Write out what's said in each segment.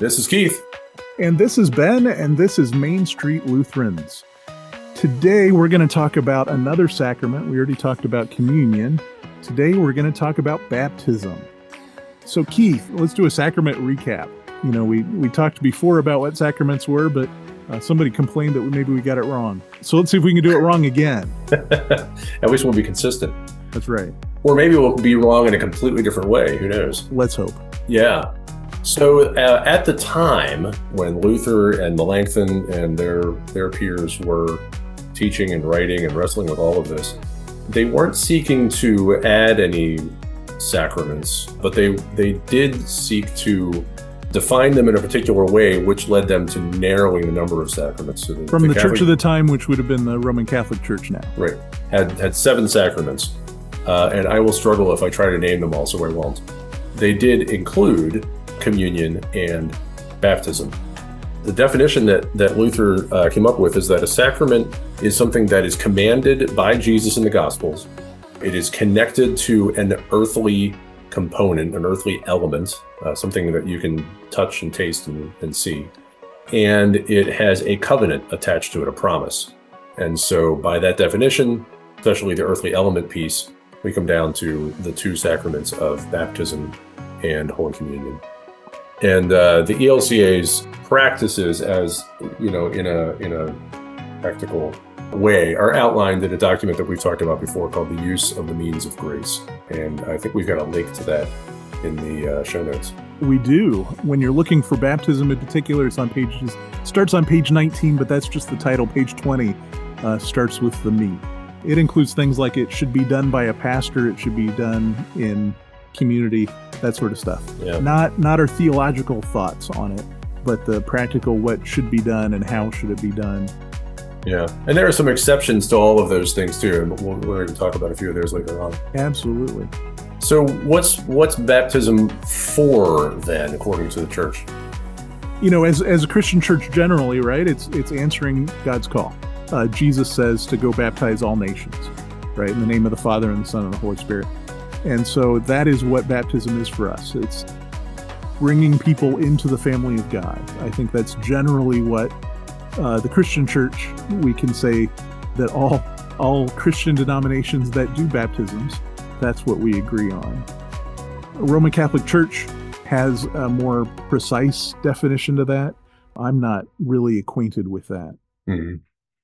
This is Keith. And this is Ben, and this is Main Street Lutherans. Today we're going to talk about another sacrament. We already talked about communion. Today we're going to talk about baptism. So, Keith, let's do a sacrament recap. You know, we, we talked before about what sacraments were, but uh, somebody complained that maybe we got it wrong. So let's see if we can do it wrong again. At least we'll be consistent. That's right. Or maybe we'll be wrong in a completely different way. Who knows? Let's hope. Yeah. So uh, at the time when Luther and Melanchthon and their their peers were teaching and writing and wrestling with all of this, they weren't seeking to add any sacraments, but they they did seek to define them in a particular way, which led them to narrowing the number of sacraments. So the, From the, the Catholic, Church of the time, which would have been the Roman Catholic Church now. Right. Had had seven sacraments. Uh, and I will struggle if I try to name them all, so I won't. They did include communion and baptism. The definition that, that Luther uh, came up with is that a sacrament is something that is commanded by Jesus in the Gospels. It is connected to an earthly component, an earthly element, uh, something that you can touch and taste and, and see. And it has a covenant attached to it, a promise. And so, by that definition, especially the earthly element piece, we come down to the two sacraments of baptism and Holy Communion. And uh, the ELCA's practices, as you know, in a in a practical way, are outlined in a document that we've talked about before called "The Use of the Means of Grace," and I think we've got a link to that in the uh, show notes. We do. When you're looking for baptism in particular, it's on pages starts on page 19, but that's just the title. Page 20 uh, starts with the me. It includes things like it should be done by a pastor, it should be done in community, that sort of stuff. Yeah. Not not our theological thoughts on it, but the practical what should be done and how should it be done. Yeah, and there are some exceptions to all of those things too, and we'll, we're going to talk about a few of those later on. Absolutely. So, what's what's baptism for then, according to the church? You know, as as a Christian church generally, right? It's it's answering God's call uh, Jesus says to go baptize all nations, right? In the name of the Father and the Son and the Holy Spirit. And so that is what baptism is for us. It's bringing people into the family of God. I think that's generally what uh, the Christian church, we can say that all all Christian denominations that do baptisms, that's what we agree on. Roman Catholic Church has a more precise definition to that. I'm not really acquainted with that. Mm-hmm.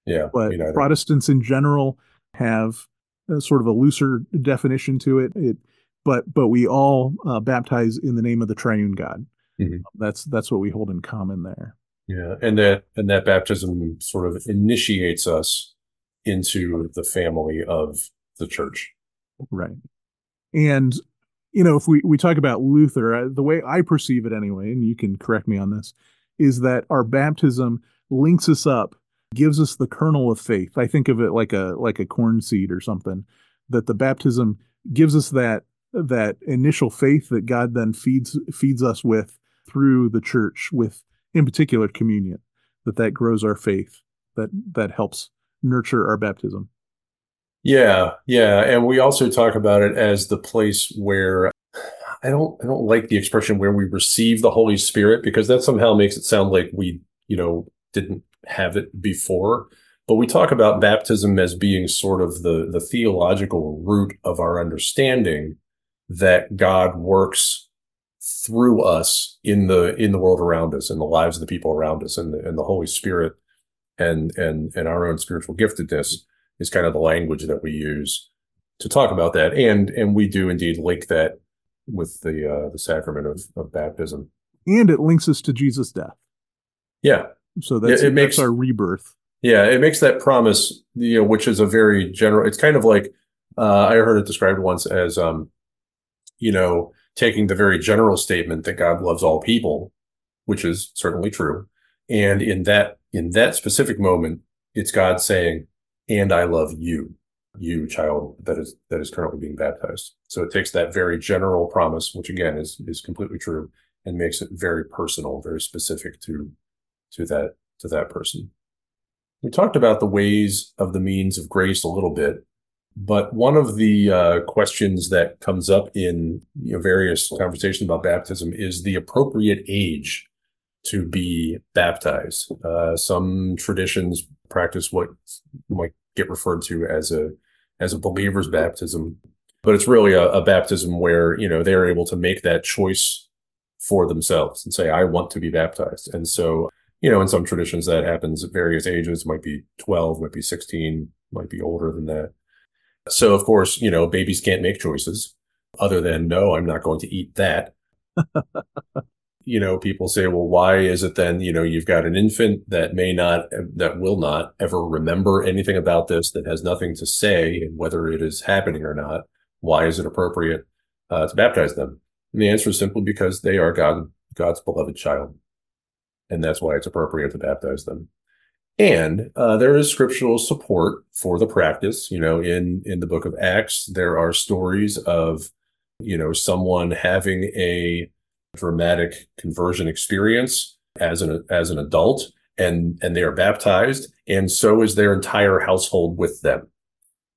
Yeah. But Protestants in general have a, sort of a looser definition to it. It, but but we all uh, baptize in the name of the Triune God. Mm-hmm. That's that's what we hold in common there. Yeah, and that and that baptism sort of initiates us into the family of the church. Right. And you know, if we we talk about Luther, uh, the way I perceive it anyway, and you can correct me on this, is that our baptism links us up gives us the kernel of faith. I think of it like a like a corn seed or something. That the baptism gives us that that initial faith that God then feeds feeds us with through the church with in particular communion that that grows our faith that that helps nurture our baptism yeah yeah and we also talk about it as the place where i don't i don't like the expression where we receive the holy spirit because that somehow makes it sound like we you know didn't have it before. But we talk about baptism as being sort of the, the theological root of our understanding that God works through us in the in the world around us, in the lives of the people around us, and the, and the Holy Spirit and and and our own spiritual giftedness is kind of the language that we use to talk about that. And and we do indeed link that with the uh, the sacrament of, of baptism. And it links us to Jesus' death. Yeah, so that's, it, it makes our rebirth. Yeah, it makes that promise, you know, which is a very general. It's kind of like uh, I heard it described once as, um, you know, taking the very general statement that God loves all people, which is certainly true, and in that in that specific moment, it's God saying, "And I love you, you child that is that is currently being baptized." So it takes that very general promise, which again is is completely true, and makes it very personal, very specific to to that to that person. We talked about the ways of the means of grace a little bit, but one of the uh, questions that comes up in you know, various conversations about baptism is the appropriate age to be baptized. Uh, some traditions practice what might get referred to as a as a believer's baptism, but it's really a, a baptism where you know they are able to make that choice for themselves and say, "I want to be baptized." And so, you know, in some traditions that happens at various ages. Might be twelve, might be sixteen, might be older than that. So, of course, you know, babies can't make choices other than no, I'm not going to eat that. you know, people say, well, why is it then, you know, you've got an infant that may not, that will not ever remember anything about this, that has nothing to say and whether it is happening or not. Why is it appropriate uh, to baptize them? And the answer is simply because they are God, God's beloved child. And that's why it's appropriate to baptize them. And uh, there is scriptural support for the practice. You know, in in the book of Acts, there are stories of, you know, someone having a dramatic conversion experience as an as an adult and and they are baptized and so is their entire household with them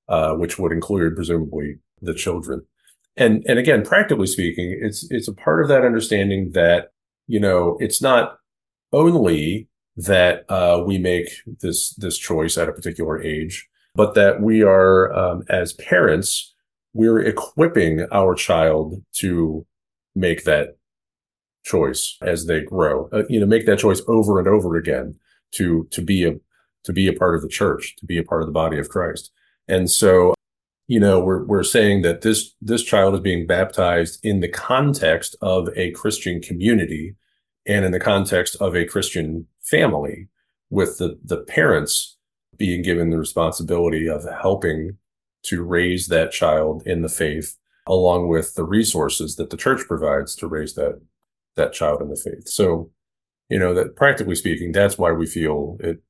uh, which would include presumably the children and and again practically speaking it's it's a part of that understanding that you know it's not only that uh, we make this this choice at a particular age but that we are um, as parents we're equipping our child to make that choice as they grow. Uh, you know, make that choice over and over again to to be a to be a part of the church, to be a part of the body of Christ. And so, you know, we're we're saying that this this child is being baptized in the context of a Christian community and in the context of a Christian family with the the parents being given the responsibility of helping to raise that child in the faith along with the resources that the church provides to raise that that child in the faith. So, you know, that practically speaking, that's why we feel it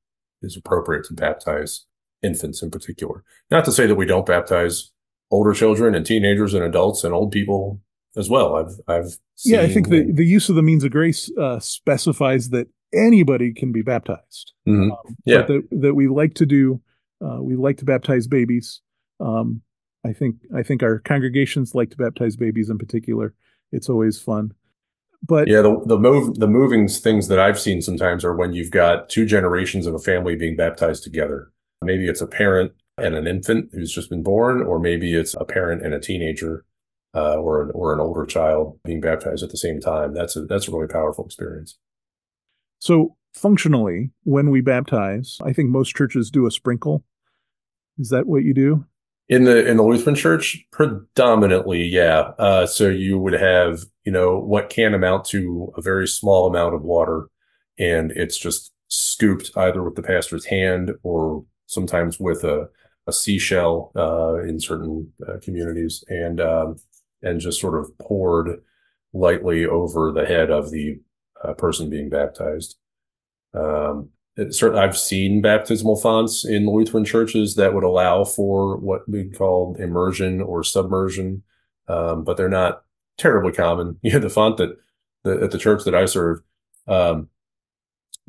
is appropriate to baptize infants in particular. Not to say that we don't baptize older children and teenagers and adults and old people as well. I've, I've, seen, yeah, I think the, the use of the means of grace uh, specifies that anybody can be baptized. Mm-hmm. Um, yeah. That, that we like to do, uh, we like to baptize babies. Um, I think, I think our congregations like to baptize babies in particular. It's always fun. But yeah, the the move the moving things that I've seen sometimes are when you've got two generations of a family being baptized together. Maybe it's a parent and an infant who's just been born, or maybe it's a parent and a teenager, uh, or an, or an older child being baptized at the same time. That's a that's a really powerful experience. So functionally, when we baptize, I think most churches do a sprinkle. Is that what you do? In the in the Lutheran Church, predominantly, yeah. Uh, so you would have, you know, what can amount to a very small amount of water, and it's just scooped either with the pastor's hand or sometimes with a, a seashell uh, in certain uh, communities, and um, and just sort of poured lightly over the head of the uh, person being baptized. Um, certainly I've seen baptismal fonts in Lutheran churches that would allow for what we call immersion or submersion, um, but they're not terribly common. You know, the font that the, at the church that I serve, um,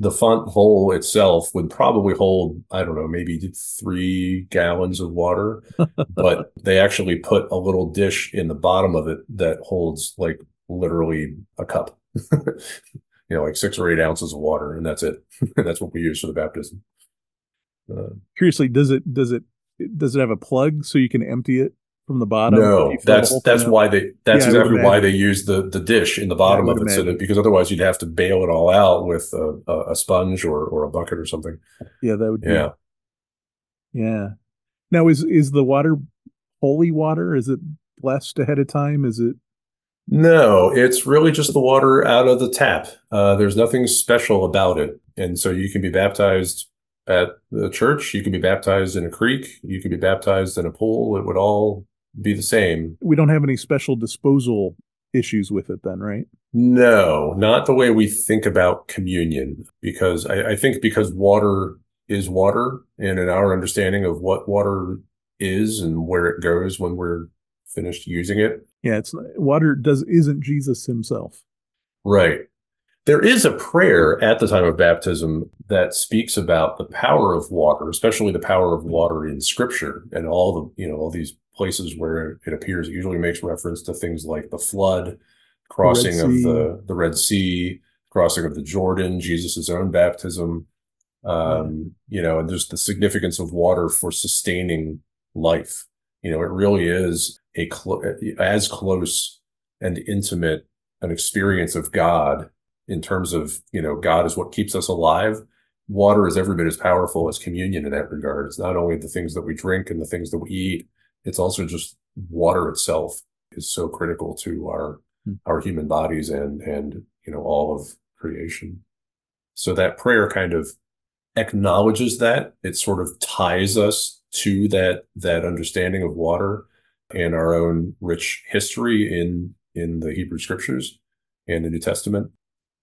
the font hole itself would probably hold, I don't know, maybe three gallons of water, but they actually put a little dish in the bottom of it that holds like literally a cup. you know, like six or eight ounces of water, and that's it. that's what we use for the baptism. Uh, Curiously, does it does it does it have a plug so you can empty it from the bottom? No, that's that's why they that's yeah, exactly why they use the the dish in the bottom of it, imagine. so that because otherwise you'd have to bail it all out with a, a, sponge or or a bucket or something. Yeah, that would. Be, yeah. Yeah. Now is is the water holy water? Is it blessed ahead of time? Is it no, it's really just the water out of the tap. Uh, there's nothing special about it. And so you can be baptized at the church, you can be baptized in a creek, you can be baptized in a pool. It would all be the same. We don't have any special disposal issues with it then, right? No, not the way we think about communion, because I, I think because water is water, and in our understanding of what water is and where it goes when we're finished using it, yeah, it's water does isn't Jesus himself. Right. There is a prayer at the time of baptism that speaks about the power of water, especially the power of water in scripture and all the, you know, all these places where it appears it usually makes reference to things like the flood, crossing the of the, the Red Sea, crossing of the Jordan, Jesus' own baptism, um, you know, and there's the significance of water for sustaining life. You know, it really is a cl- as close and intimate an experience of God in terms of, you know, God is what keeps us alive. Water is every bit as powerful as communion in that regard. It's not only the things that we drink and the things that we eat, it's also just water itself is so critical to our hmm. our human bodies and and you know all of creation. So that prayer kind of acknowledges that. It sort of ties us to that that understanding of water and our own rich history in in the Hebrew scriptures and the New Testament.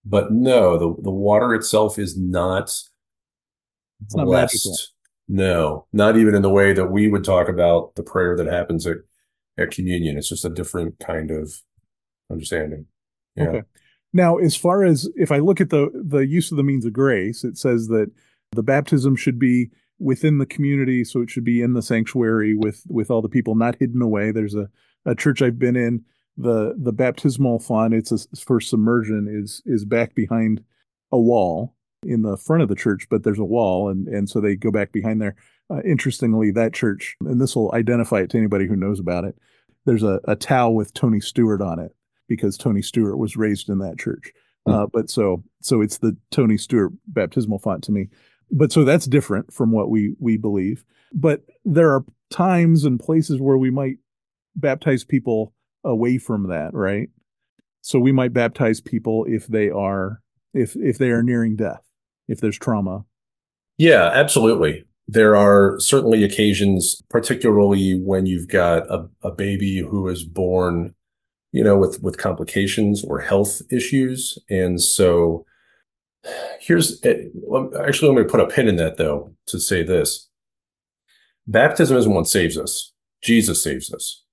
But no, the, the water itself is not it's blessed. Not no, not even in the way that we would talk about the prayer that happens at, at communion. It's just a different kind of understanding. Yeah. Okay. Now, as far as if I look at the the use of the means of grace, it says that the baptism should be within the community, so it should be in the sanctuary with with all the people, not hidden away. There's a, a church I've been in. The the baptismal font, it's a, for submersion, is is back behind a wall in the front of the church, but there's a wall, and and so they go back behind there. Uh, interestingly, that church, and this will identify it to anybody who knows about it. There's a, a towel with Tony Stewart on it because Tony Stewart was raised in that church. Hmm. Uh, but so so it's the Tony Stewart baptismal font to me but so that's different from what we we believe but there are times and places where we might baptize people away from that right? So we might baptize people if they are if if they are nearing death if there's trauma. Yeah absolutely. There are certainly occasions particularly when you've got a, a baby who is born you know with with complications or health issues. And so Here's eh, actually, let me put a pin in that though to say this. Baptism isn't what saves us, Jesus saves us.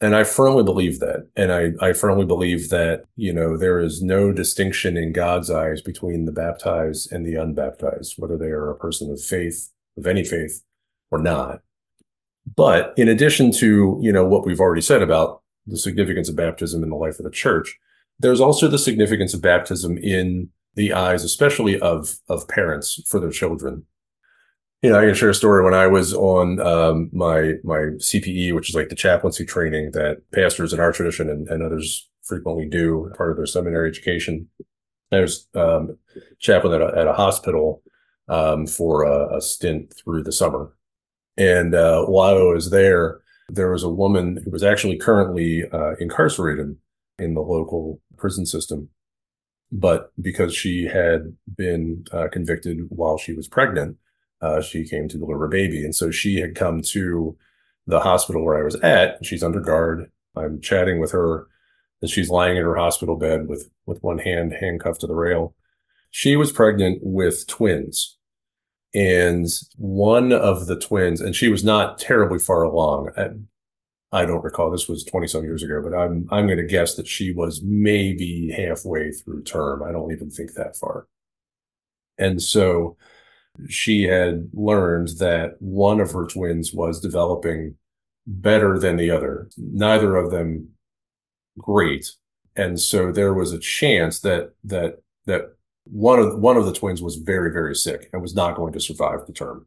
And I firmly believe that. And I, I firmly believe that, you know, there is no distinction in God's eyes between the baptized and the unbaptized, whether they are a person of faith, of any faith or not. But in addition to, you know, what we've already said about the significance of baptism in the life of the church, there's also the significance of baptism in the eyes, especially of of parents for their children. You know, I can share a story when I was on um, my my CPE, which is like the chaplaincy training that pastors in our tradition and, and others frequently do, part of their seminary education. Was um, chaplain at a, at a hospital um, for a, a, stint through the summer, and uh, while I was there, there was a woman who was actually currently uh, incarcerated in the local prison system but because she had been uh, convicted while she was pregnant, uh, she came to deliver a baby. And so she had come to the hospital where I was at. She's under guard. I'm chatting with her and she's lying in her hospital bed with, with one hand handcuffed to the rail. She was pregnant with twins. And one of the twins, and she was not terribly far along. I don't recall. This was 20 some years ago, but I'm I'm going to guess that she was maybe halfway through term. I don't even think that far. And so she had learned that one of her twins was developing better than the other. Neither of them great. And so there was a chance that that that one of one of the twins was very very sick and was not going to survive the term.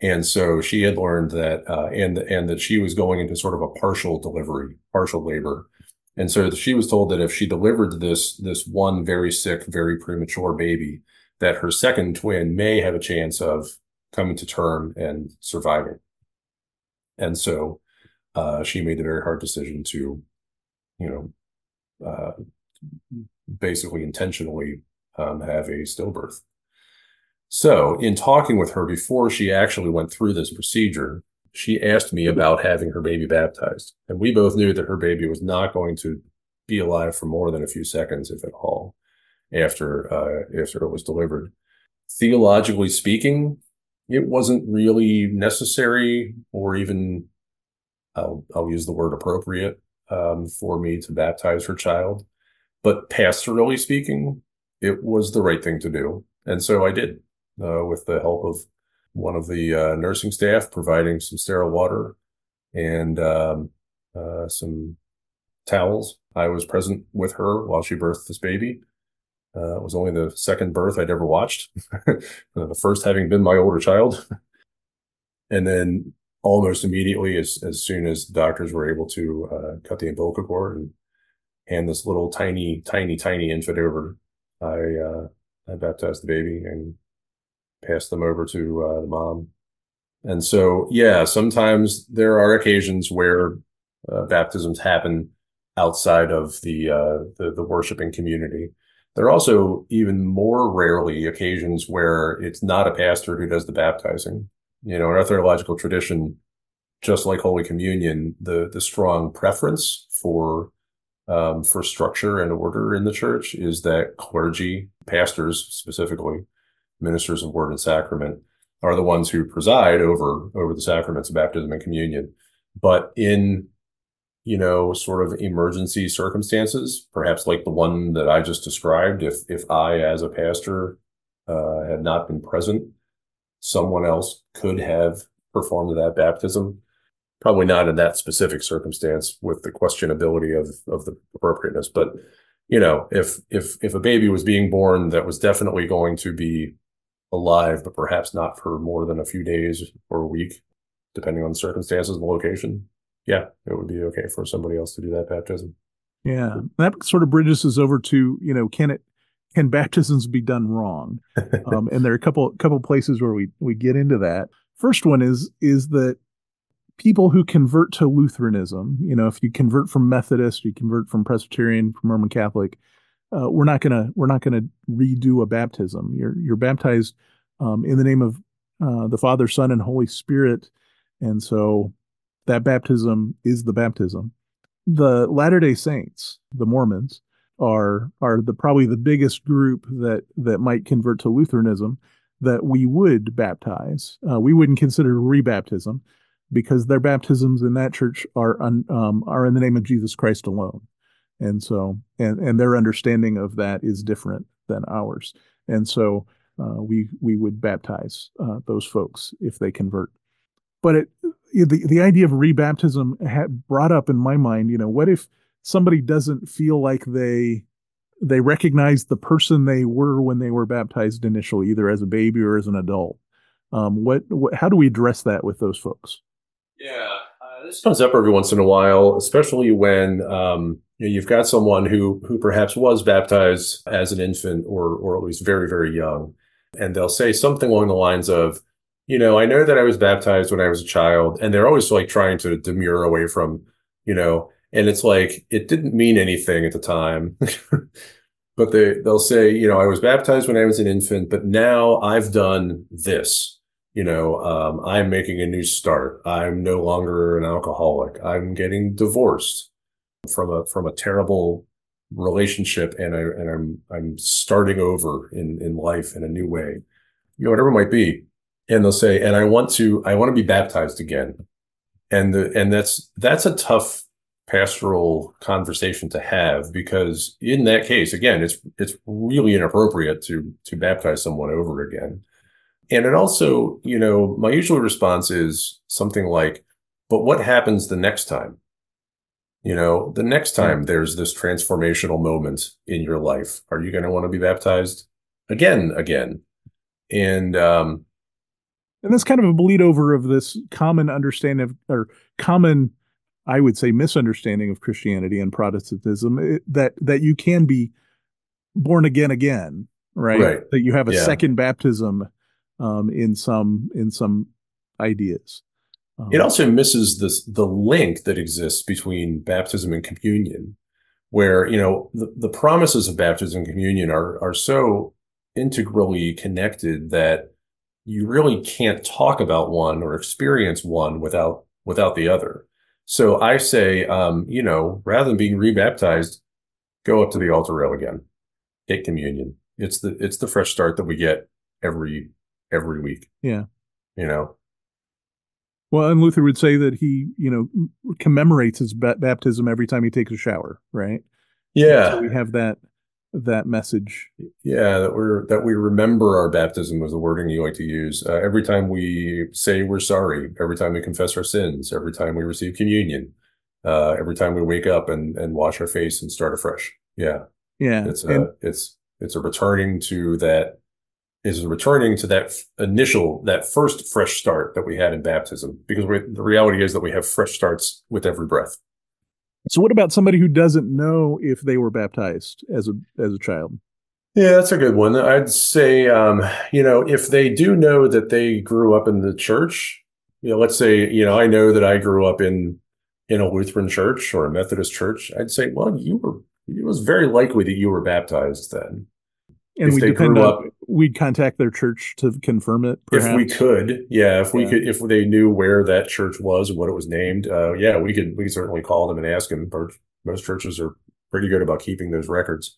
And so she had learned that, uh, and and that she was going into sort of a partial delivery, partial labor. And so she was told that if she delivered this this one very sick, very premature baby, that her second twin may have a chance of coming to term and surviving. And so uh, she made the very hard decision to, you know, uh, basically intentionally um, have a stillbirth. So, in talking with her before she actually went through this procedure, she asked me about having her baby baptized. And we both knew that her baby was not going to be alive for more than a few seconds, if at all, after uh, after it was delivered. Theologically speaking, it wasn't really necessary or even I'll, I'll use the word appropriate um, for me to baptize her child. But pastorally speaking, it was the right thing to do. And so I did uh, with the help of one of the uh, nursing staff providing some sterile water and um, uh, some towels. I was present with her while she birthed this baby. Uh, it was only the second birth I'd ever watched. the first having been my older child. and then almost immediately, as, as soon as the doctors were able to uh, cut the umbilical cord and hand this little tiny, tiny, tiny infant over, I, uh, I baptized the baby and passed them over to uh, the mom. And so, yeah, sometimes there are occasions where uh, baptisms happen outside of the, uh, the the worshiping community. There are also even more rarely occasions where it's not a pastor who does the baptizing. You know, in our theological tradition, just like Holy Communion, the the strong preference for um, for structure and order in the church is that clergy, pastors specifically, ministers of word and sacrament, are the ones who preside over over the sacraments of baptism and communion. But in you know, sort of emergency circumstances, perhaps like the one that I just described, if if I as a pastor uh, had not been present, someone else could have performed that baptism. Probably not in that specific circumstance with the questionability of of the appropriateness but you know if if if a baby was being born that was definitely going to be alive but perhaps not for more than a few days or a week depending on the circumstances and the location yeah it would be okay for somebody else to do that baptism. Yeah that sort of bridges us over to you know can it can baptisms be done wrong? Um, and there are a couple couple places where we we get into that. First one is is that people who convert to Lutheranism, you know, if you convert from Methodist, you convert from Presbyterian, from Roman Catholic, uh, we're not gonna we're not gonna redo a baptism. You're you're baptized um, in the name of uh, the Father, Son, and Holy Spirit, and so that baptism is the baptism. The Latter Day Saints, the Mormons, are are the probably the biggest group that that might convert to Lutheranism that we would baptize. Uh, we wouldn't consider rebaptism because their baptisms in that church are un, um, are in the name of Jesus Christ alone, and so and and their understanding of that is different than ours, and so uh, we we would baptize uh, those folks if they convert. But it the the idea of rebaptism had brought up in my mind. You know, what if somebody doesn't feel like they they recognize the person they were when they were baptized initially, either as a baby or as an adult? Um, what, what how do we address that with those folks? Yeah, uh, this comes up every once in a while, especially when um, you know, you've got someone who who perhaps was baptized as an infant or or at least very very young, and they'll say something along the lines of, you know, I know that I was baptized when I was a child, and they're always like trying to demur away from, you know, and it's like it didn't mean anything at the time. but they they'll say, you know, I was baptized when I was an infant, but now I've done this you know, um, I'm making a new start. I'm no longer an alcoholic. I'm getting divorced from a from a terrible relationship, and I and I'm I'm starting over in in life in a new way, you know, whatever it might be. And they'll say, and I want to I want to be baptized again, and the and that's that's a tough pastoral conversation to have because in that case again it's it's really inappropriate to to baptize someone over again and it also, you know, my usual response is something like, but what happens the next time? You know, the next time there's this transformational moment in your life, are you going to want to be baptized again, again? And, um, and that's kind of a bleed over of this common understanding of, or common, I would say, misunderstanding of Christianity and Protestantism it, that, that you can be born again again, right? right. That you have a yeah. second baptism um, in some in some ideas. Um, it also misses this the link that exists between baptism and communion, where you know the, the promises of baptism and communion are are so integrally connected that you really can't talk about one or experience one without without the other. So I say, um, you know, rather than being rebaptized, go up to the altar rail again, take communion. It's the it's the fresh start that we get every every week. Yeah. You know. Well, and Luther would say that he, you know, commemorates his ba- baptism every time he takes a shower, right? Yeah. So we have that that message. Yeah, that we're that we remember our baptism was the wording you like to use. Uh, every time we say we're sorry, every time we confess our sins, every time we receive communion, uh, every time we wake up and and wash our face and start afresh. Yeah. Yeah. It's a and, it's It's a returning to that is returning to that initial, that first fresh start that we had in baptism, because the reality is that we have fresh starts with every breath. So, what about somebody who doesn't know if they were baptized as a as a child? Yeah, that's a good one. I'd say, um, you know, if they do know that they grew up in the church, you know, let's say, you know, I know that I grew up in in a Lutheran church or a Methodist church. I'd say, well, you were. It was very likely that you were baptized then and we depend on up, we'd contact their church to confirm it perhaps. if we could yeah if we yeah. could if they knew where that church was and what it was named uh, yeah we could we could certainly call them and ask them most churches are pretty good about keeping those records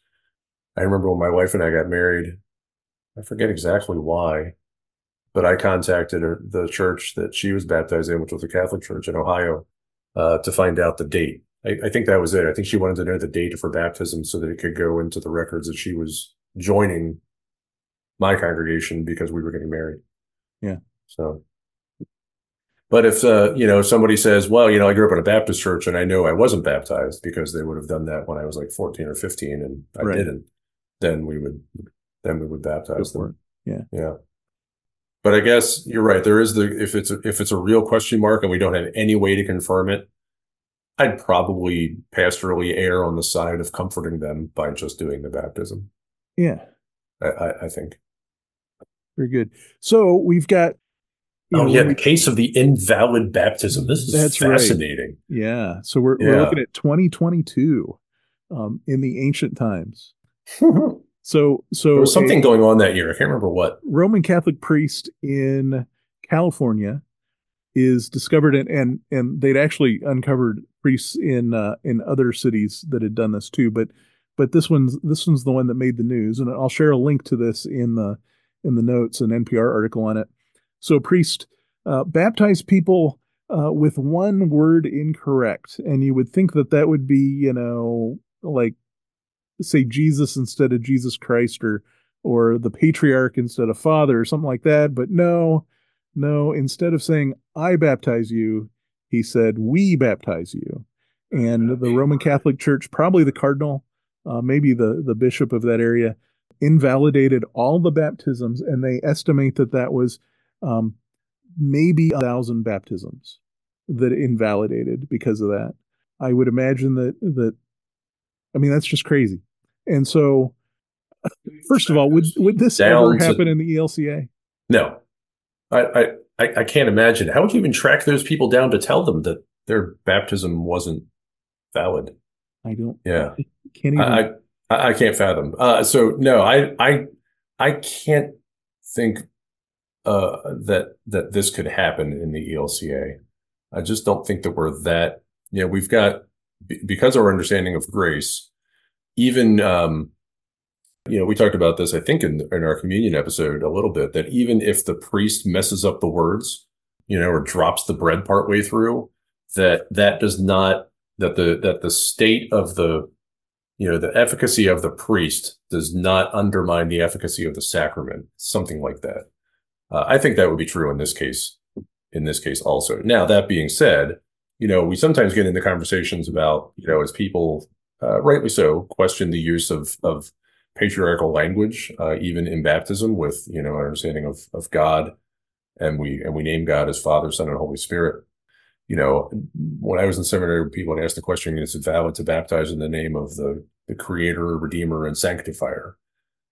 i remember when my wife and i got married i forget exactly why but i contacted her, the church that she was baptized in which was a catholic church in ohio uh, to find out the date I, I think that was it i think she wanted to know the date of her baptism so that it could go into the records that she was joining my congregation because we were getting married. Yeah. So, but if uh, you know somebody says, "Well, you know, I grew up in a Baptist church and I know I wasn't baptized because they would have done that when I was like 14 or 15 and I right. didn't," then we would then we would baptize them. Yeah. Yeah. But I guess you're right. There is the if it's a, if it's a real question mark and we don't have any way to confirm it, I'd probably pastorally err on the side of comforting them by just doing the baptism. Yeah. I, I think. Very good. So we've got. Oh know, yeah, the case of the invalid baptism. This is that's fascinating. Right. Yeah. So we're yeah. we're looking at 2022, um, in the ancient times. so so there was something a, going on that year. I can't remember what. Roman Catholic priest in California is discovered and and and they'd actually uncovered priests in uh, in other cities that had done this too, but but this one's this one's the one that made the news, and I'll share a link to this in the in the notes, an NPR article on it. So, a priest uh, baptized people uh, with one word incorrect, and you would think that that would be, you know, like say Jesus instead of Jesus Christ, or or the patriarch instead of father, or something like that. But no, no. Instead of saying "I baptize you," he said "We baptize you." And the Roman Catholic Church, probably the cardinal, uh, maybe the, the bishop of that area, invalidated all the baptisms, and they estimate that that was um, maybe a thousand baptisms that invalidated because of that. I would imagine that that I mean that's just crazy. And so, first of all, would would this ever happen to, in the ELCA? No, I, I I can't imagine. How would you even track those people down to tell them that their baptism wasn't valid? I don't. Yeah, can't even. I I, I can't fathom. Uh, so no, I I I can't think uh, that that this could happen in the ELCA. I just don't think that we're that. Yeah, you know, we've got because of our understanding of grace. Even um, you know, we talked about this. I think in in our communion episode a little bit that even if the priest messes up the words, you know, or drops the bread partway through, that that does not that the that the state of the you know the efficacy of the priest does not undermine the efficacy of the sacrament something like that. Uh, i think that would be true in this case in this case also. Now that being said you know we sometimes get into conversations about you know as people uh, rightly so question the use of of patriarchal language uh, even in baptism with you know our understanding of of god. And we and we name god as father son and holy spirit you know, when I was in seminary, people would ask the question, is it valid to baptize in the name of the, the creator, redeemer, and sanctifier,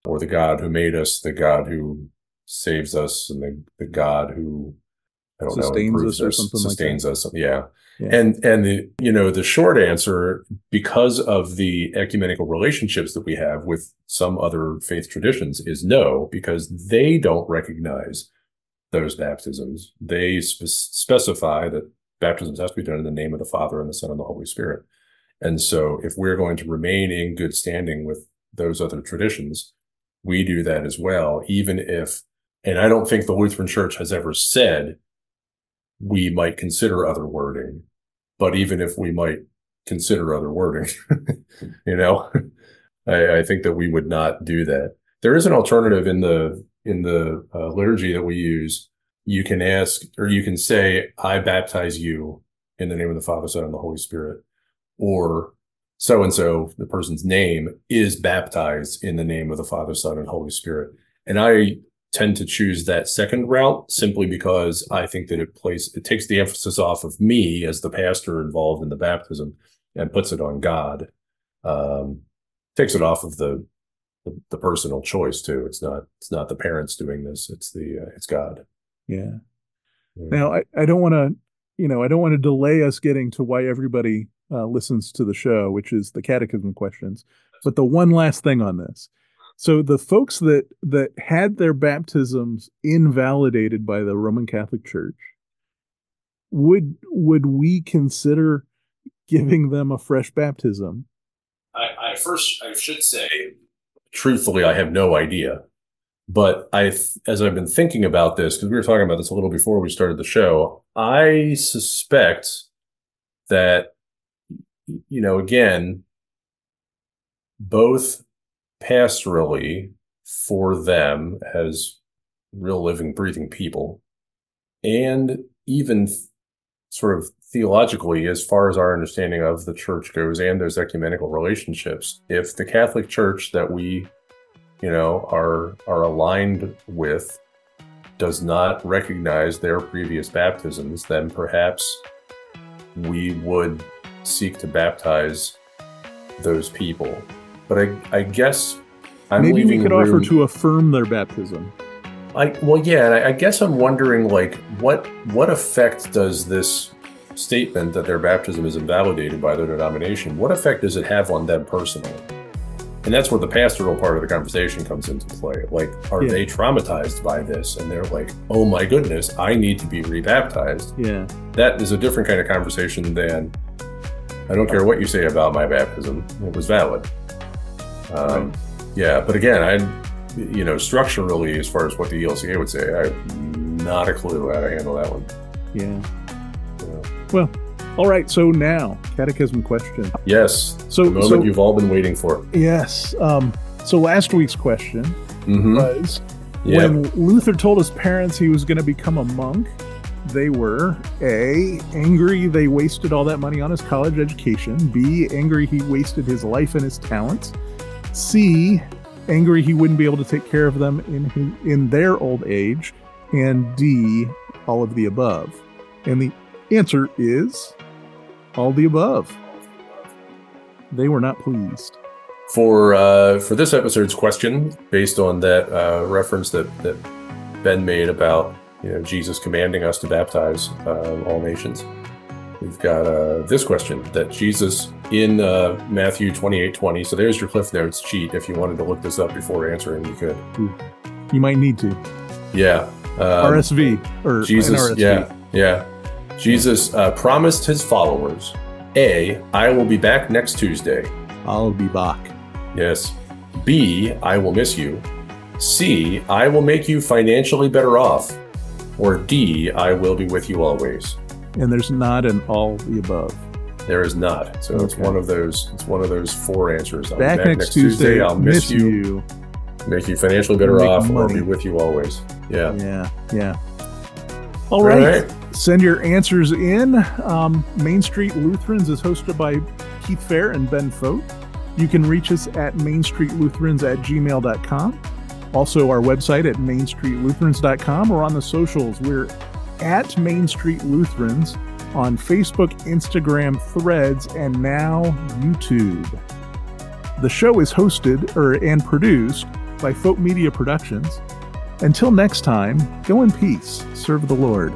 or the God who made us, the God who saves us, and the, the God who, I don't sustains know, us or something sustains like us. Yeah. yeah. And, and the, you know, the short answer, because of the ecumenical relationships that we have with some other faith traditions is no, because they don't recognize those baptisms. They spe- specify that baptisms has to be done in the name of the Father and the Son and the Holy Spirit. And so if we're going to remain in good standing with those other traditions, we do that as well, even if, and I don't think the Lutheran Church has ever said we might consider other wording, but even if we might consider other wording, you know, I, I, think that we would not do that. There is an alternative in the in the uh, liturgy that we use you can ask or you can say, I baptize you in the name of the Father, Son, and the Holy Spirit. Or so and so, the person's name is baptized in the name of the Father, Son, and Holy Spirit. And I tend to choose that second route simply because I think that it plays it takes the emphasis off of me as the pastor involved in the baptism and puts it on God. Um, takes it off of the, the, the personal choice too. It's not it's not the parents doing this. It's the uh, it's God. Yeah. yeah. Now I, I don't want to you know I don't want to delay us getting to why everybody uh, listens to the show, which is the catechism questions. But the one last thing on this. So the folks that that had their baptisms invalidated by the Roman Catholic Church, would would we consider giving them a fresh baptism? I, I first I should say, truthfully, I have no idea. But I, as I've been thinking about this, because we were talking about this a little before we started the show, I suspect that you know, again, both pastorally for them as real living, breathing people, and even sort of theologically, as far as our understanding of the church goes and those ecumenical relationships, if the Catholic Church that we, you know, are are aligned with does not recognize their previous baptisms, then perhaps we would seek to baptize those people. But I, I guess I'm maybe we could room... offer to affirm their baptism. I well, yeah, I, I guess I'm wondering like what what effect does this statement that their baptism is invalidated by their denomination? What effect does it have on them personally? And that's where the pastoral part of the conversation comes into play. Like, are yeah. they traumatized by this? And they're like, oh my goodness, I need to be rebaptized. Yeah. That is a different kind of conversation than I don't care what you say about my baptism; it was valid. Um, right. Yeah, but again, I, you know, structurally, as far as what the ELCA would say, I have not a clue how to handle that one. Yeah. yeah. Well, all right. So now, catechism question. Yes. So the moment so, you've all been waiting for. Yes. Um, so last week's question mm-hmm. was when Luther told his parents he was going to become a monk they were A, angry they wasted all that money on his college education, B, angry he wasted his life and his talents, C, angry he wouldn't be able to take care of them in in their old age, and D, all of the above. And the answer is all the above. They were not pleased. For uh, for this episode's question, based on that uh, reference that that Ben made about you know, Jesus commanding us to baptize uh, all nations. We've got uh, this question that Jesus in uh, Matthew 28 20. So there's your Cliff Notes cheat. If you wanted to look this up before answering, you could. You might need to. Yeah. Um, RSV or Jesus. RSV. Yeah. Yeah. Jesus uh, promised his followers A, I will be back next Tuesday. I'll be back. Yes. B, I will miss you. C, I will make you financially better off or D, I will be with you always. And there's not an all the above. There is not. So okay. it's one of those. It's one of those four answers. I'll back, back next, next Tuesday, Tuesday, I'll miss, miss you, you, Make you financially better off, money. or be with you always. Yeah. Yeah. Yeah. All right. All right. Send your answers in. Um, Main Street Lutherans is hosted by Keith Fair and Ben Fote. You can reach us at mainstreetlutherans at gmail.com. Also, our website at mainstreetlutherans.com or on the socials. We're at Main Street Lutherans on Facebook, Instagram, Threads, and now YouTube. The show is hosted or and produced by Folk Media Productions. Until next time, go in peace, serve the Lord.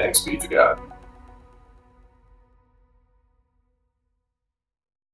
Thanks be to God.